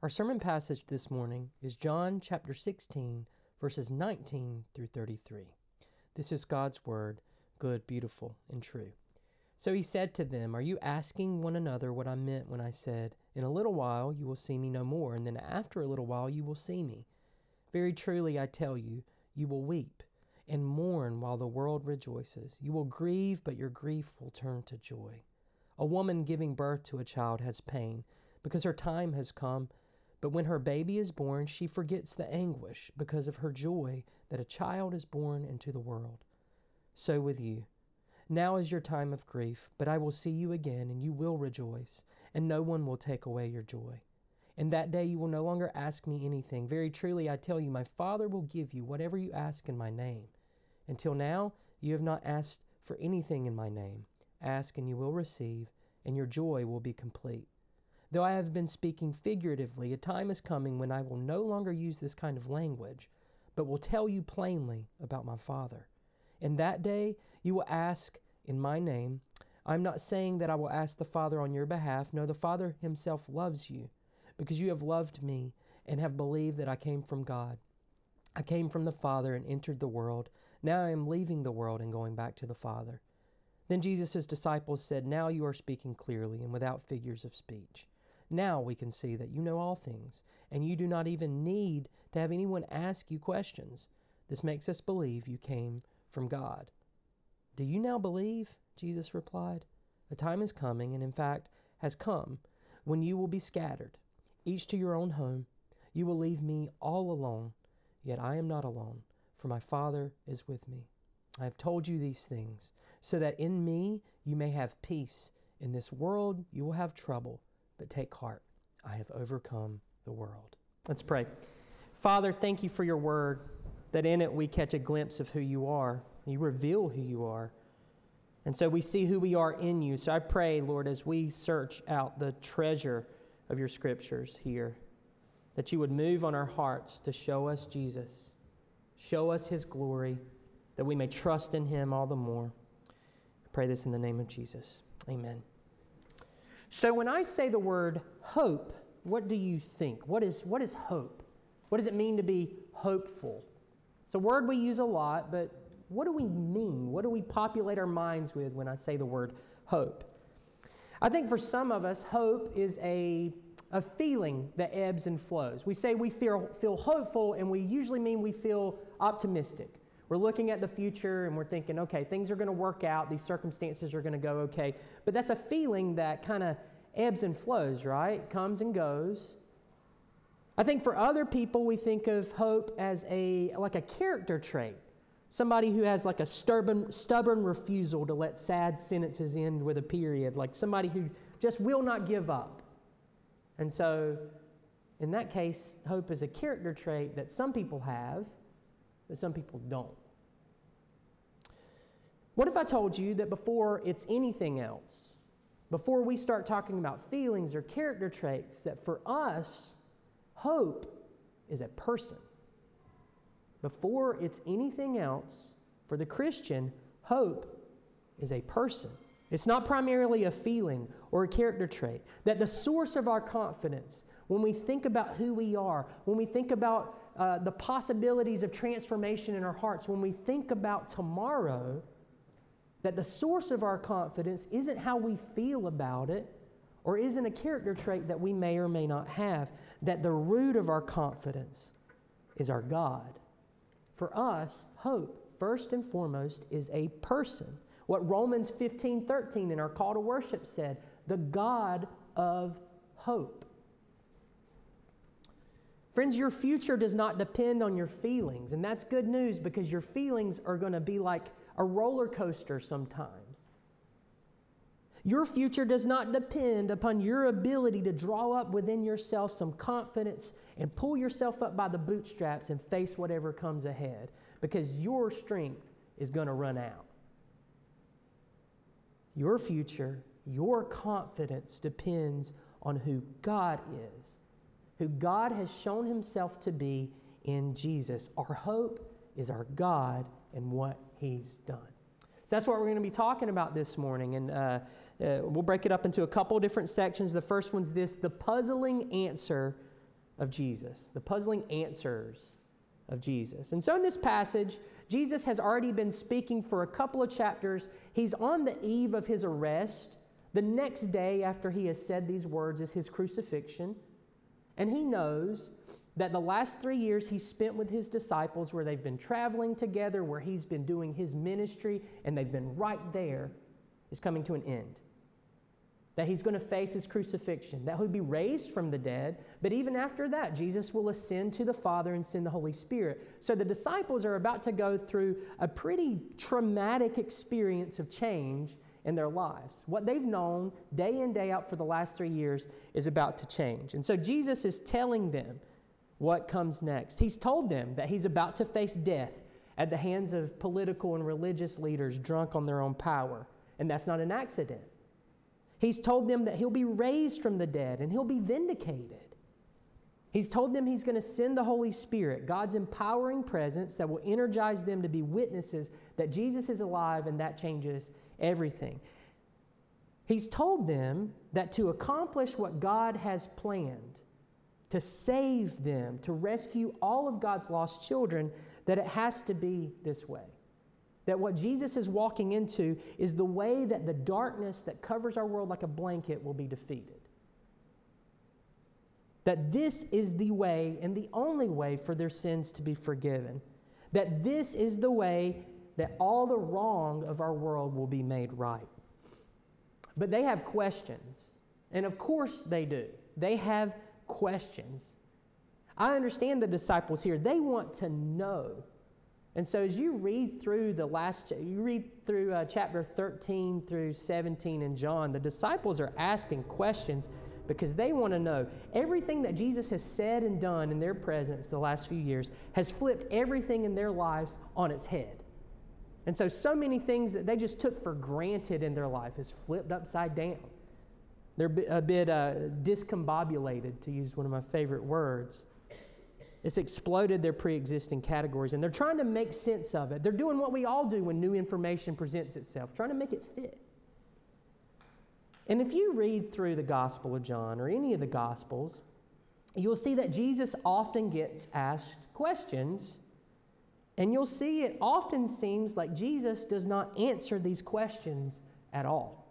Our sermon passage this morning is John chapter 16, verses 19 through 33. This is God's word, good, beautiful, and true. So he said to them, Are you asking one another what I meant when I said, In a little while you will see me no more, and then after a little while you will see me? Very truly I tell you, you will weep and mourn while the world rejoices. You will grieve, but your grief will turn to joy. A woman giving birth to a child has pain because her time has come but when her baby is born, she forgets the anguish because of her joy that a child is born into the world. So with you. Now is your time of grief, but I will see you again, and you will rejoice, and no one will take away your joy. In that day you will no longer ask me anything. Very truly I tell you, my Father will give you whatever you ask in my name. Until now you have not asked for anything in my name. Ask, and you will receive, and your joy will be complete. Though I have been speaking figuratively, a time is coming when I will no longer use this kind of language, but will tell you plainly about my Father. In that day you will ask in my name. I'm not saying that I will ask the Father on your behalf. No, the Father himself loves you, because you have loved me and have believed that I came from God. I came from the Father and entered the world. Now I am leaving the world and going back to the Father. Then Jesus' disciples said, Now you are speaking clearly and without figures of speech. Now we can see that you know all things, and you do not even need to have anyone ask you questions. This makes us believe you came from God. Do you now believe? Jesus replied. A time is coming, and in fact has come, when you will be scattered, each to your own home. You will leave me all alone, yet I am not alone, for my Father is with me. I have told you these things, so that in me you may have peace. In this world you will have trouble but take heart. I have overcome the world. Let's pray. Father, thank you for your word, that in it we catch a glimpse of who you are. You reveal who you are. And so we see who we are in you. So I pray, Lord, as we search out the treasure of your scriptures here, that you would move on our hearts to show us Jesus, show us his glory, that we may trust in him all the more. I pray this in the name of Jesus. Amen. So when I say the word hope, what do you think? What is, what is hope? What does it mean to be hopeful? It's a word we use a lot, but what do we mean? What do we populate our minds with when I say the word hope? I think for some of us, hope is a, a feeling that ebbs and flows. We say we feel, feel hopeful, and we usually mean we feel optimistic. We're looking at the future and we're thinking, okay, things are going to work out, these circumstances are going to go okay. But that's a feeling that kind of ebbs and flows, right? Comes and goes. I think for other people, we think of hope as a like a character trait. Somebody who has like a stubborn, stubborn refusal to let sad sentences end with a period, like somebody who just will not give up. And so, in that case, hope is a character trait that some people have but some people don't. What if I told you that before it's anything else, before we start talking about feelings or character traits, that for us, hope is a person? Before it's anything else, for the Christian, hope is a person. It's not primarily a feeling or a character trait. That the source of our confidence, when we think about who we are, when we think about uh, the possibilities of transformation in our hearts, when we think about tomorrow, that the source of our confidence isn't how we feel about it or isn't a character trait that we may or may not have, that the root of our confidence is our God. For us, hope, first and foremost, is a person. What Romans 15 13 in our call to worship said, the God of hope. Friends, your future does not depend on your feelings, and that's good news because your feelings are going to be like a roller coaster sometimes. Your future does not depend upon your ability to draw up within yourself some confidence and pull yourself up by the bootstraps and face whatever comes ahead because your strength is going to run out. Your future, your confidence depends on who God is who God has shown himself to be in Jesus. Our hope is our God and what he's done. So that's what we're going to be talking about this morning. And uh, uh, we'll break it up into a couple different sections. The first one's this the puzzling answer of Jesus, the puzzling answers of Jesus. And so in this passage, Jesus has already been speaking for a couple of chapters. He's on the eve of his arrest. The next day after he has said these words is his crucifixion. And he knows that the last three years he spent with his disciples, where they've been traveling together, where he's been doing his ministry, and they've been right there, is coming to an end that he's going to face his crucifixion, that he'll be raised from the dead. But even after that, Jesus will ascend to the Father and send the Holy Spirit. So the disciples are about to go through a pretty traumatic experience of change in their lives. What they've known day in, day out for the last three years is about to change. And so Jesus is telling them what comes next. He's told them that he's about to face death at the hands of political and religious leaders drunk on their own power. And that's not an accident. He's told them that he'll be raised from the dead and he'll be vindicated. He's told them he's going to send the Holy Spirit, God's empowering presence that will energize them to be witnesses that Jesus is alive and that changes everything. He's told them that to accomplish what God has planned, to save them, to rescue all of God's lost children, that it has to be this way. That what Jesus is walking into is the way that the darkness that covers our world like a blanket will be defeated. That this is the way and the only way for their sins to be forgiven. That this is the way that all the wrong of our world will be made right. But they have questions. And of course they do. They have questions. I understand the disciples here. They want to know and so as you read through the last, you read through uh, chapter 13 through 17 in John, the disciples are asking questions because they want to know everything that Jesus has said and done in their presence the last few years has flipped everything in their lives on its head. And so, so many things that they just took for granted in their life is flipped upside down. They're a bit uh, discombobulated, to use one of my favorite words. It's exploded their pre existing categories and they're trying to make sense of it. They're doing what we all do when new information presents itself, trying to make it fit. And if you read through the Gospel of John or any of the Gospels, you'll see that Jesus often gets asked questions. And you'll see it often seems like Jesus does not answer these questions at all.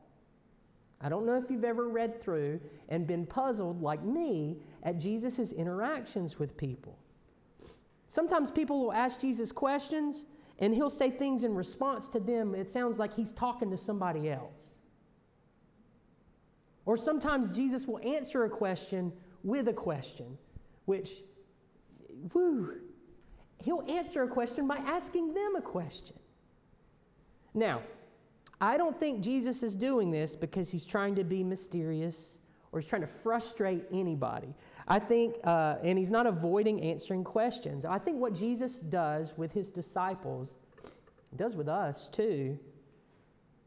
I don't know if you've ever read through and been puzzled, like me, at Jesus' interactions with people. Sometimes people will ask Jesus questions and he'll say things in response to them. It sounds like he's talking to somebody else. Or sometimes Jesus will answer a question with a question, which, whoo, he'll answer a question by asking them a question. Now, I don't think Jesus is doing this because he's trying to be mysterious or he's trying to frustrate anybody. I think, uh, and he's not avoiding answering questions. I think what Jesus does with his disciples, does with us too,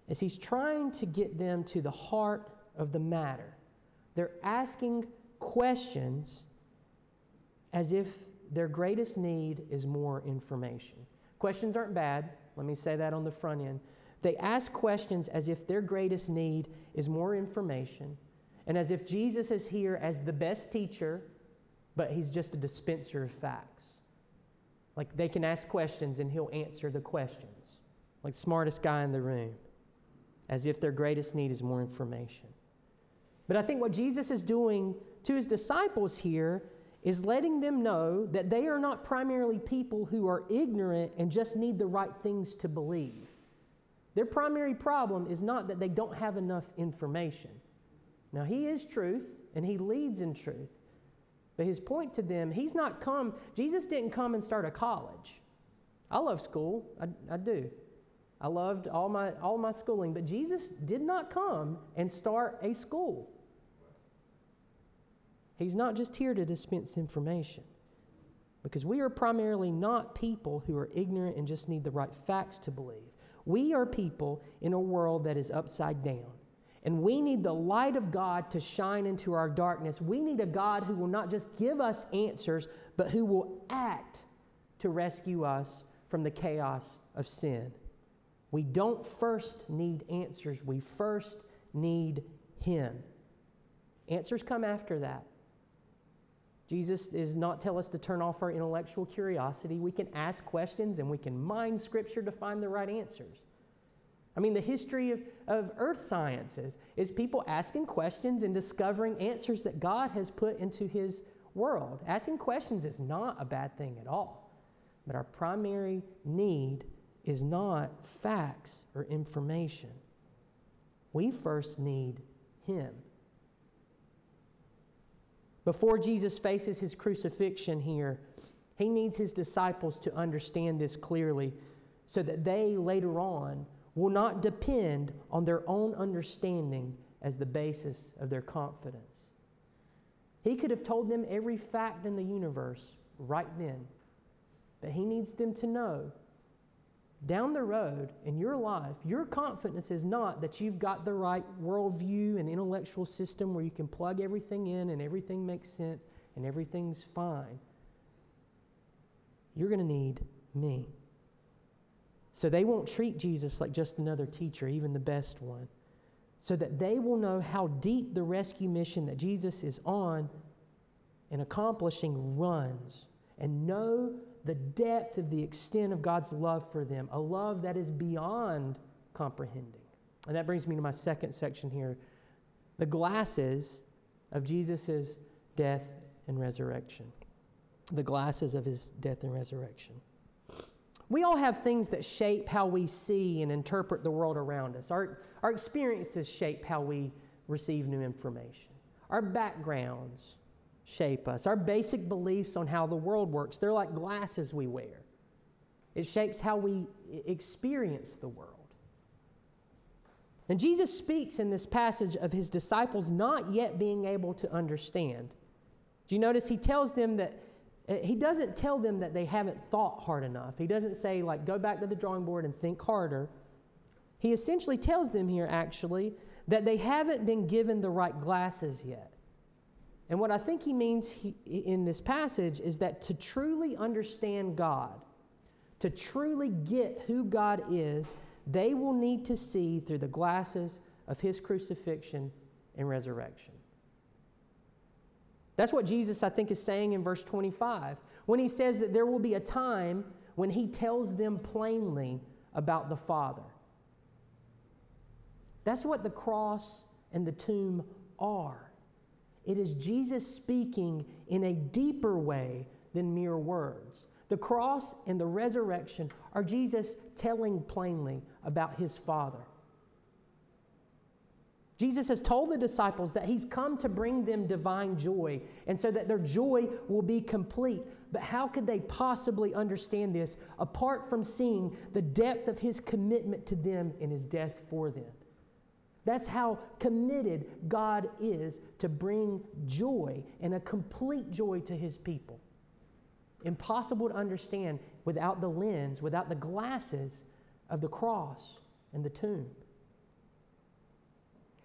is he's trying to get them to the heart of the matter. They're asking questions as if their greatest need is more information. Questions aren't bad. Let me say that on the front end. They ask questions as if their greatest need is more information and as if Jesus is here as the best teacher, but he's just a dispenser of facts. Like they can ask questions and he'll answer the questions, like smartest guy in the room, as if their greatest need is more information. But I think what Jesus is doing to his disciples here is letting them know that they are not primarily people who are ignorant and just need the right things to believe. Their primary problem is not that they don't have enough information. Now, He is truth and He leads in truth. But His point to them, He's not come, Jesus didn't come and start a college. I love school, I, I do. I loved all my, all my schooling, but Jesus did not come and start a school. He's not just here to dispense information. Because we are primarily not people who are ignorant and just need the right facts to believe. We are people in a world that is upside down. And we need the light of God to shine into our darkness. We need a God who will not just give us answers, but who will act to rescue us from the chaos of sin. We don't first need answers, we first need Him. Answers come after that. Jesus does not tell us to turn off our intellectual curiosity. We can ask questions and we can mine Scripture to find the right answers. I mean, the history of, of earth sciences is people asking questions and discovering answers that God has put into His world. Asking questions is not a bad thing at all. But our primary need is not facts or information. We first need Him. Before Jesus faces his crucifixion here, he needs his disciples to understand this clearly so that they later on will not depend on their own understanding as the basis of their confidence. He could have told them every fact in the universe right then, but he needs them to know down the road in your life, your confidence is not that you've got the right worldview and intellectual system where you can plug everything in and everything makes sense and everything's fine. You're going to need me. So they won't treat Jesus like just another teacher, even the best one, so that they will know how deep the rescue mission that Jesus is on and accomplishing runs and know the depth of the extent of God's love for them, a love that is beyond comprehending. And that brings me to my second section here the glasses of Jesus' death and resurrection. The glasses of his death and resurrection. We all have things that shape how we see and interpret the world around us. Our, our experiences shape how we receive new information. Our backgrounds, shape us. Our basic beliefs on how the world works, they're like glasses we wear. It shapes how we experience the world. And Jesus speaks in this passage of his disciples not yet being able to understand. Do you notice he tells them that uh, he doesn't tell them that they haven't thought hard enough. He doesn't say, like, go back to the drawing board and think harder. He essentially tells them here, actually, that they haven't been given the right glasses yet. And what I think he means he, in this passage is that to truly understand God, to truly get who God is, they will need to see through the glasses of his crucifixion and resurrection. That's what Jesus, I think, is saying in verse 25 when he says that there will be a time when he tells them plainly about the Father. That's what the cross and the tomb are. It is Jesus speaking in a deeper way than mere words. The cross and the resurrection are Jesus telling plainly about his Father. Jesus has told the disciples that he's come to bring them divine joy and so that their joy will be complete. But how could they possibly understand this apart from seeing the depth of his commitment to them in his death for them? That's how committed God is to bring joy and a complete joy to his people. Impossible to understand without the lens, without the glasses of the cross and the tomb.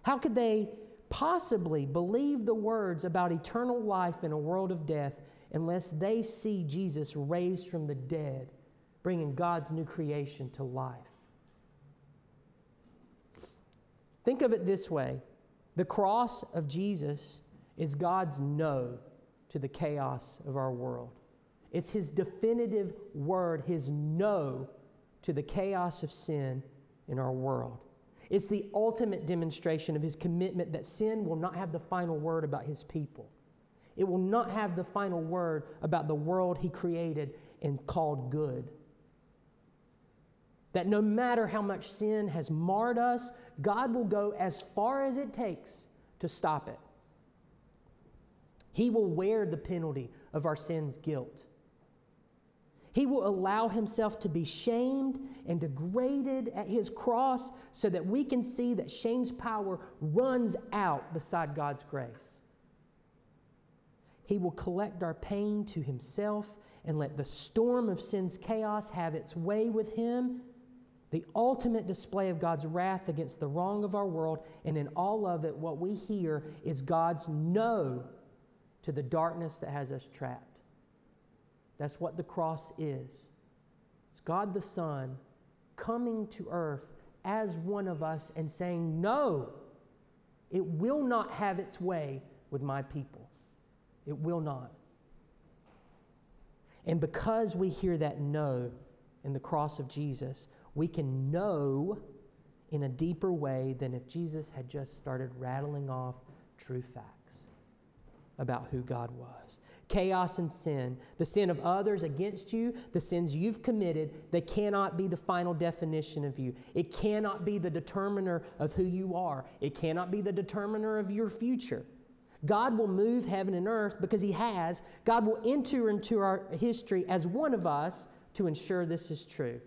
How could they possibly believe the words about eternal life in a world of death unless they see Jesus raised from the dead, bringing God's new creation to life? Think of it this way the cross of Jesus is God's no to the chaos of our world. It's his definitive word, his no to the chaos of sin in our world. It's the ultimate demonstration of his commitment that sin will not have the final word about his people. It will not have the final word about the world he created and called good. That no matter how much sin has marred us, God will go as far as it takes to stop it. He will wear the penalty of our sin's guilt. He will allow himself to be shamed and degraded at his cross so that we can see that shame's power runs out beside God's grace. He will collect our pain to himself and let the storm of sin's chaos have its way with him the ultimate display of God's wrath against the wrong of our world. And in all of it, what we hear is God's no to the darkness that has us trapped. That's what the cross is. It's God the Son coming to earth as one of us and saying, No, it will not have its way with my people. It will not. And because we hear that no in the cross of Jesus, we can know in a deeper way than if Jesus had just started rattling off true facts about who God was. Chaos and sin, the sin of others against you, the sins you've committed, they cannot be the final definition of you. It cannot be the determiner of who you are. It cannot be the determiner of your future. God will move heaven and earth because He has. God will enter into our history as one of us to ensure this is true.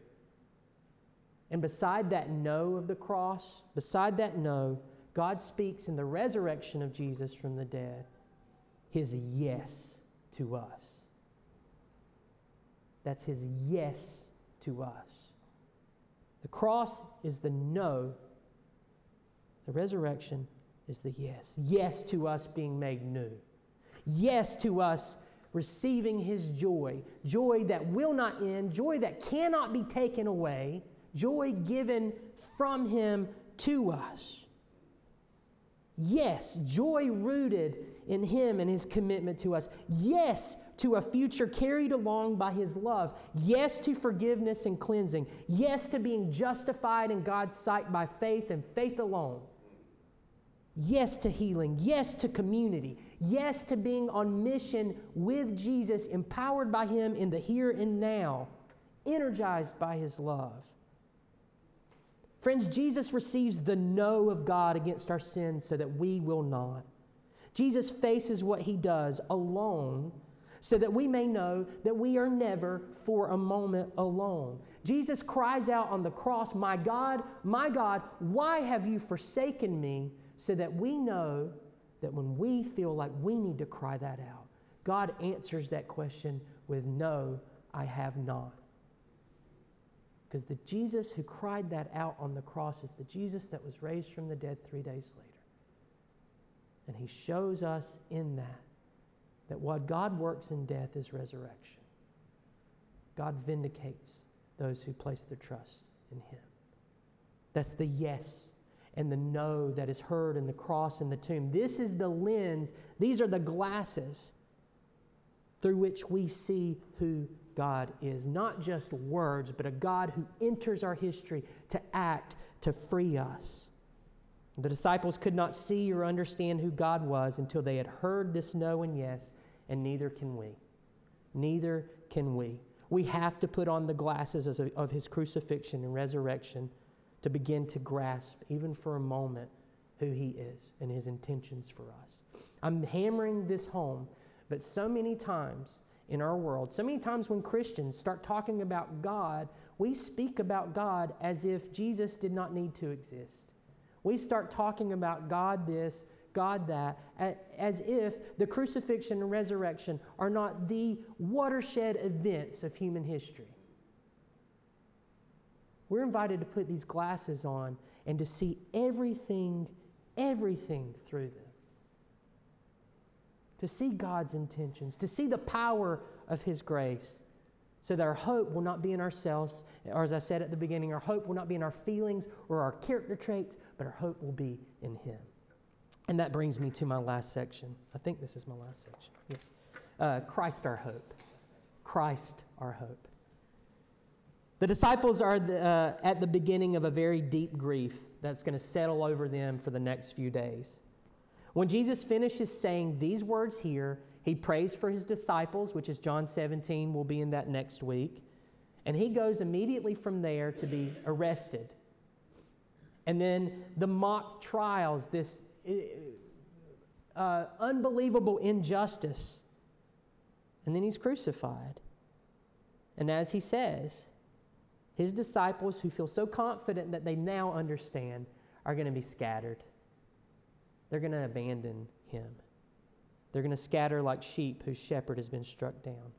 And beside that no of the cross, beside that no, God speaks in the resurrection of Jesus from the dead his yes to us. That's his yes to us. The cross is the no, the resurrection is the yes. Yes to us being made new. Yes to us receiving his joy. Joy that will not end, joy that cannot be taken away joy given from Him to us. Yes, joy rooted in Him and His commitment to us. Yes, to a future carried along by His love. Yes, to forgiveness and cleansing. Yes, to being justified in God's sight by faith and faith alone. Yes, to healing. Yes, to community. Yes, to being on mission with Jesus, empowered by Him in the here and now, energized by His love. Friends, Jesus receives the no of God against our sins so that we will not. Jesus faces what he does alone so that we may know that we are never for a moment alone. Jesus cries out on the cross, My God, my God, why have you forsaken me? So that we know that when we feel like we need to cry that out, God answers that question with, No, I have not. Because the Jesus who cried that out on the cross is the Jesus that was raised from the dead three days later. And he shows us in that that what God works in death is resurrection. God vindicates those who place their trust in him. That's the yes and the no that is heard in the cross and the tomb. This is the lens, these are the glasses through which we see who God is. Not just words, but a God who enters our history to act, to free us. The disciples could not see or understand who God was until they had heard this no and yes, and neither can we. Neither can we. We have to put on the glasses of his crucifixion and resurrection to begin to grasp, even for a moment, who he is and his intentions for us. I'm hammering this home, but so many times in our world. So many times when Christians start talking about God, we speak about God as if Jesus did not need to exist. We start talking about God this, God that, as if the crucifixion and resurrection are not the watershed events of human history. We're invited to put these glasses on and to see everything, everything through them to see God's intentions, to see the power of His grace, so that our hope will not be in ourselves, or as I said at the beginning, our hope will not be in our feelings or our character traits, but our hope will be in Him. And that brings me to my last section. I think this is my last section. Yes. Uh, Christ our hope. Christ our hope. The disciples are the, uh, at the beginning of a very deep grief that's going to settle over them for the next few days. When Jesus finishes saying these words here, he prays for his disciples, which is John 17. We'll be in that next week. And he goes immediately from there to be arrested. And then the mock trials, this uh, unbelievable injustice. And then he's crucified. And as he says, his disciples who feel so confident that they now understand are going to be scattered they're going to abandon him. They're going to scatter like sheep whose shepherd has been struck down.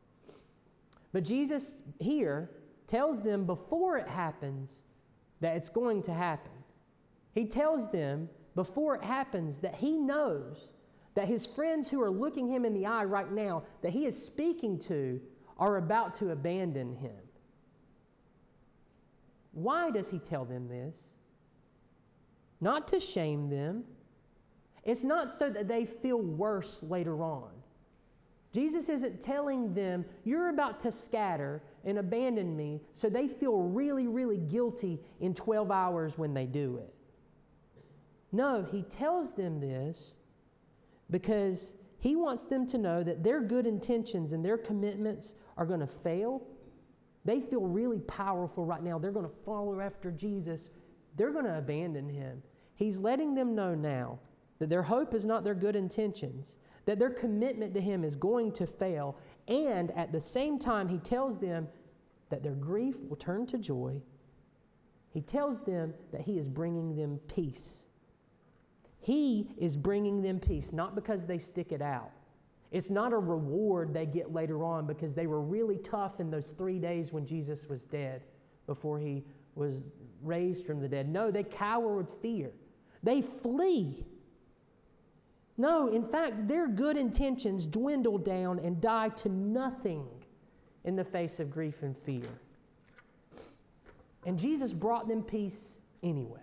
But Jesus here tells them before it happens that it's going to happen. He tells them before it happens that he knows that his friends who are looking him in the eye right now, that he is speaking to, are about to abandon him. Why does he tell them this? Not to shame them, it's not so that they feel worse later on. Jesus isn't telling them, you're about to scatter and abandon me, so they feel really, really guilty in 12 hours when they do it. No, he tells them this because he wants them to know that their good intentions and their commitments are going to fail. They feel really powerful right now. They're going to follow after Jesus. They're going to abandon him. He's letting them know now that their hope is not their good intentions, that their commitment to Him is going to fail. And at the same time, He tells them that their grief will turn to joy. He tells them that He is bringing them peace. He is bringing them peace, not because they stick it out. It's not a reward they get later on because they were really tough in those three days when Jesus was dead before he was raised from the dead. No, they cower with fear. They flee. No, in fact, their good intentions dwindle down and die to nothing in the face of grief and fear. And Jesus brought them peace anyway.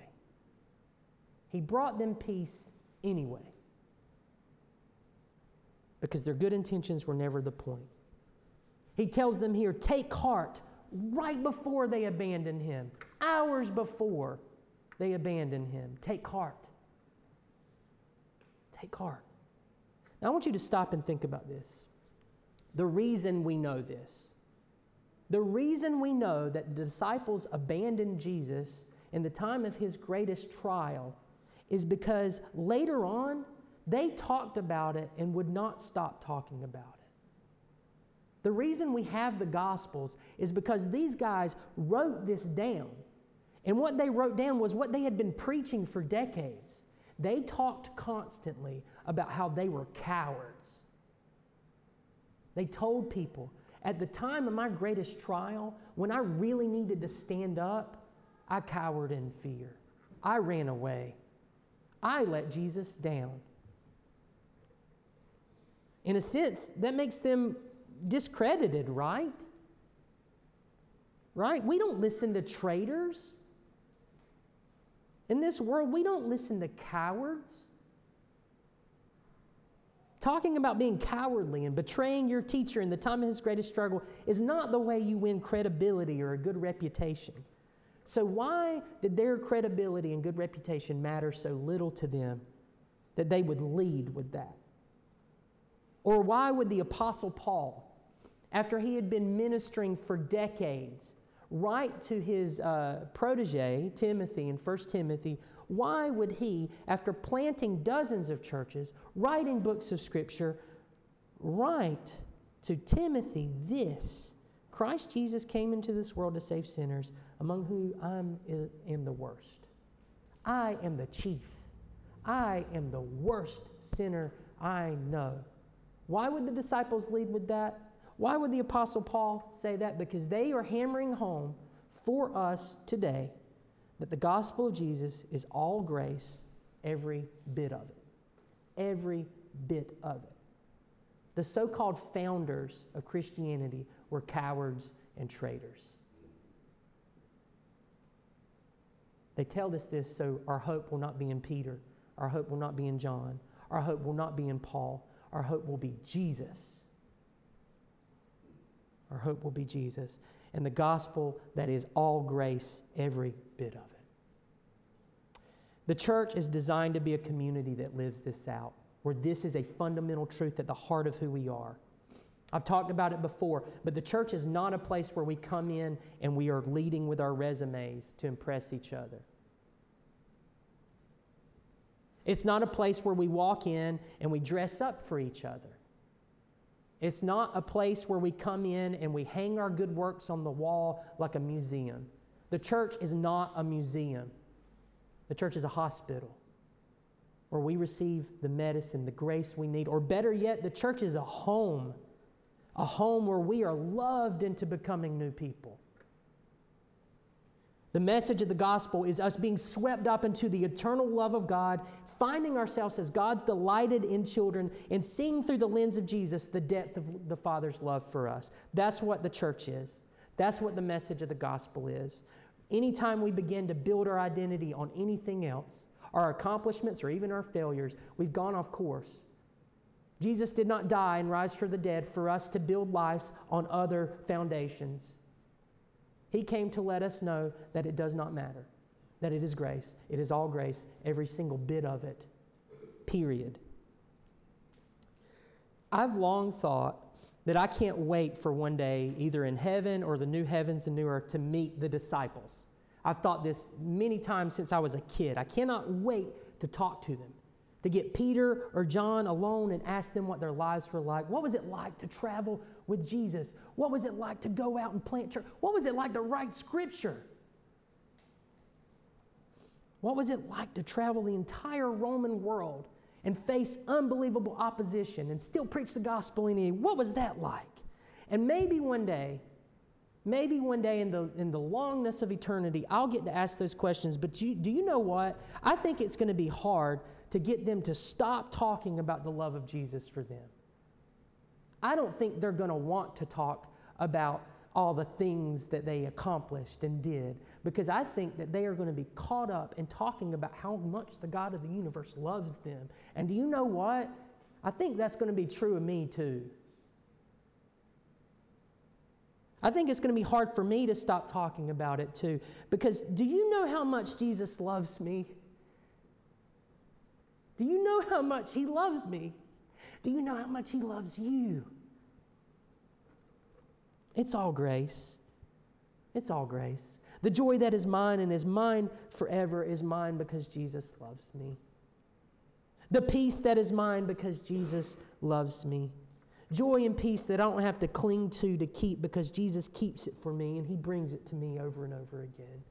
He brought them peace anyway. Because their good intentions were never the point. He tells them here take heart right before they abandon him, hours before they abandon him. Take heart. Take heart. Now, I want you to stop and think about this. The reason we know this, the reason we know that the disciples abandoned Jesus in the time of his greatest trial is because later on they talked about it and would not stop talking about it. The reason we have the Gospels is because these guys wrote this down. And what they wrote down was what they had been preaching for decades. They talked constantly about how they were cowards. They told people, at the time of my greatest trial, when I really needed to stand up, I cowered in fear. I ran away. I let Jesus down. In a sense, that makes them discredited, right? Right? We don't listen to traitors. In this world, we don't listen to cowards. Talking about being cowardly and betraying your teacher in the time of his greatest struggle is not the way you win credibility or a good reputation. So, why did their credibility and good reputation matter so little to them that they would lead with that? Or why would the Apostle Paul, after he had been ministering for decades, write to his uh, protege, Timothy, in 1 Timothy, why would he, after planting dozens of churches, writing books of Scripture, write to Timothy this Christ Jesus came into this world to save sinners, among whom I am the worst. I am the chief. I am the worst sinner I know. Why would the disciples lead with that? Why would the Apostle Paul say that? Because they are hammering home for us today that the gospel of Jesus is all grace, every bit of it. Every bit of it. The so called founders of Christianity were cowards and traitors. They tell us this so our hope will not be in Peter, our hope will not be in John, our hope will not be in Paul, our hope will be Jesus. Our hope will be Jesus and the gospel that is all grace, every bit of it. The church is designed to be a community that lives this out, where this is a fundamental truth at the heart of who we are. I've talked about it before, but the church is not a place where we come in and we are leading with our resumes to impress each other. It's not a place where we walk in and we dress up for each other. It's not a place where we come in and we hang our good works on the wall like a museum. The church is not a museum, the church is a hospital where we receive the medicine, the grace we need. Or better yet, the church is a home, a home where we are loved into becoming new people. The message of the gospel is us being swept up into the eternal love of God, finding ourselves as God's delighted in children, and seeing through the lens of Jesus the depth of the Father's love for us. That's what the church is. That's what the message of the gospel is. Anytime we begin to build our identity on anything else, our accomplishments or even our failures, we've gone off course. Jesus did not die and rise from the dead for us to build lives on other foundations. He came to let us know that it does not matter, that it is grace. It is all grace, every single bit of it. Period. I've long thought that I can't wait for one day, either in heaven or the new heavens and new earth, to meet the disciples. I've thought this many times since I was a kid. I cannot wait to talk to them to get Peter or John alone and ask them what their lives were like. What was it like to travel with Jesus? What was it like to go out and plant church? What was it like to write scripture? What was it like to travel the entire Roman world and face unbelievable opposition and still preach the gospel anyway? What was that like? And maybe one day, maybe one day in the, in the longness of eternity, I'll get to ask those questions. But you, do you know what? I think it's going to be hard to get them to stop talking about the love of Jesus for them. I don't think they're going to want to talk about all the things that they accomplished and did because I think that they are going to be caught up in talking about how much the God of the universe loves them. And do you know what? I think that's going to be true of me too. I think it's going to be hard for me to stop talking about it too because do you know how much Jesus loves me? Do you know how much He loves me? Do you know how much He loves you? It's all grace. It's all grace. The joy that is mine and is mine forever is mine because Jesus loves me. The peace that is mine because Jesus loves me. Joy and peace that I don't have to cling to to keep because Jesus keeps it for me and He brings it to me over and over again.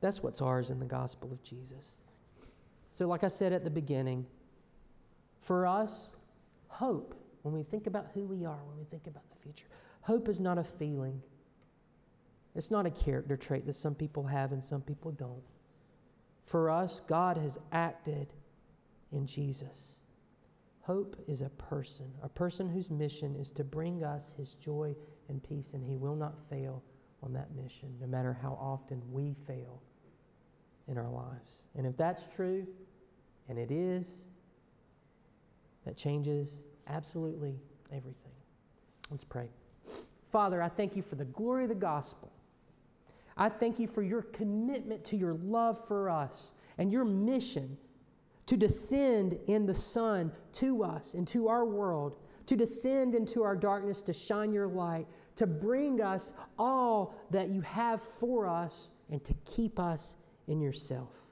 That's what's ours in the gospel of Jesus. So, like I said at the beginning, for us, hope, when we think about who we are, when we think about the future, hope is not a feeling. It's not a character trait that some people have and some people don't. For us, God has acted in Jesus. Hope is a person, a person whose mission is to bring us his joy and peace, and he will not fail on that mission, no matter how often we fail in our lives. And if that's true, and it is, that changes absolutely everything. Let's pray. Father, I thank you for the glory of the gospel. I thank you for your commitment to your love for us and your mission to descend in the Son to us, and to our world, to descend into our darkness, to shine your light, to bring us all that you have for us, and to keep us in yourself.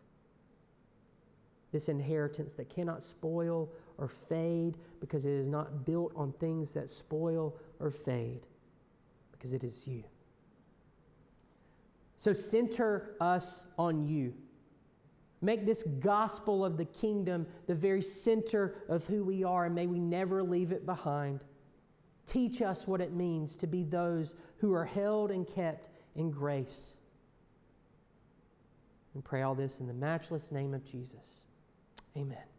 This inheritance that cannot spoil or fade because it is not built on things that spoil or fade, because it is you. So center us on you. Make this gospel of the kingdom the very center of who we are, and may we never leave it behind. Teach us what it means to be those who are held and kept in grace. And pray all this in the matchless name of Jesus. Amen.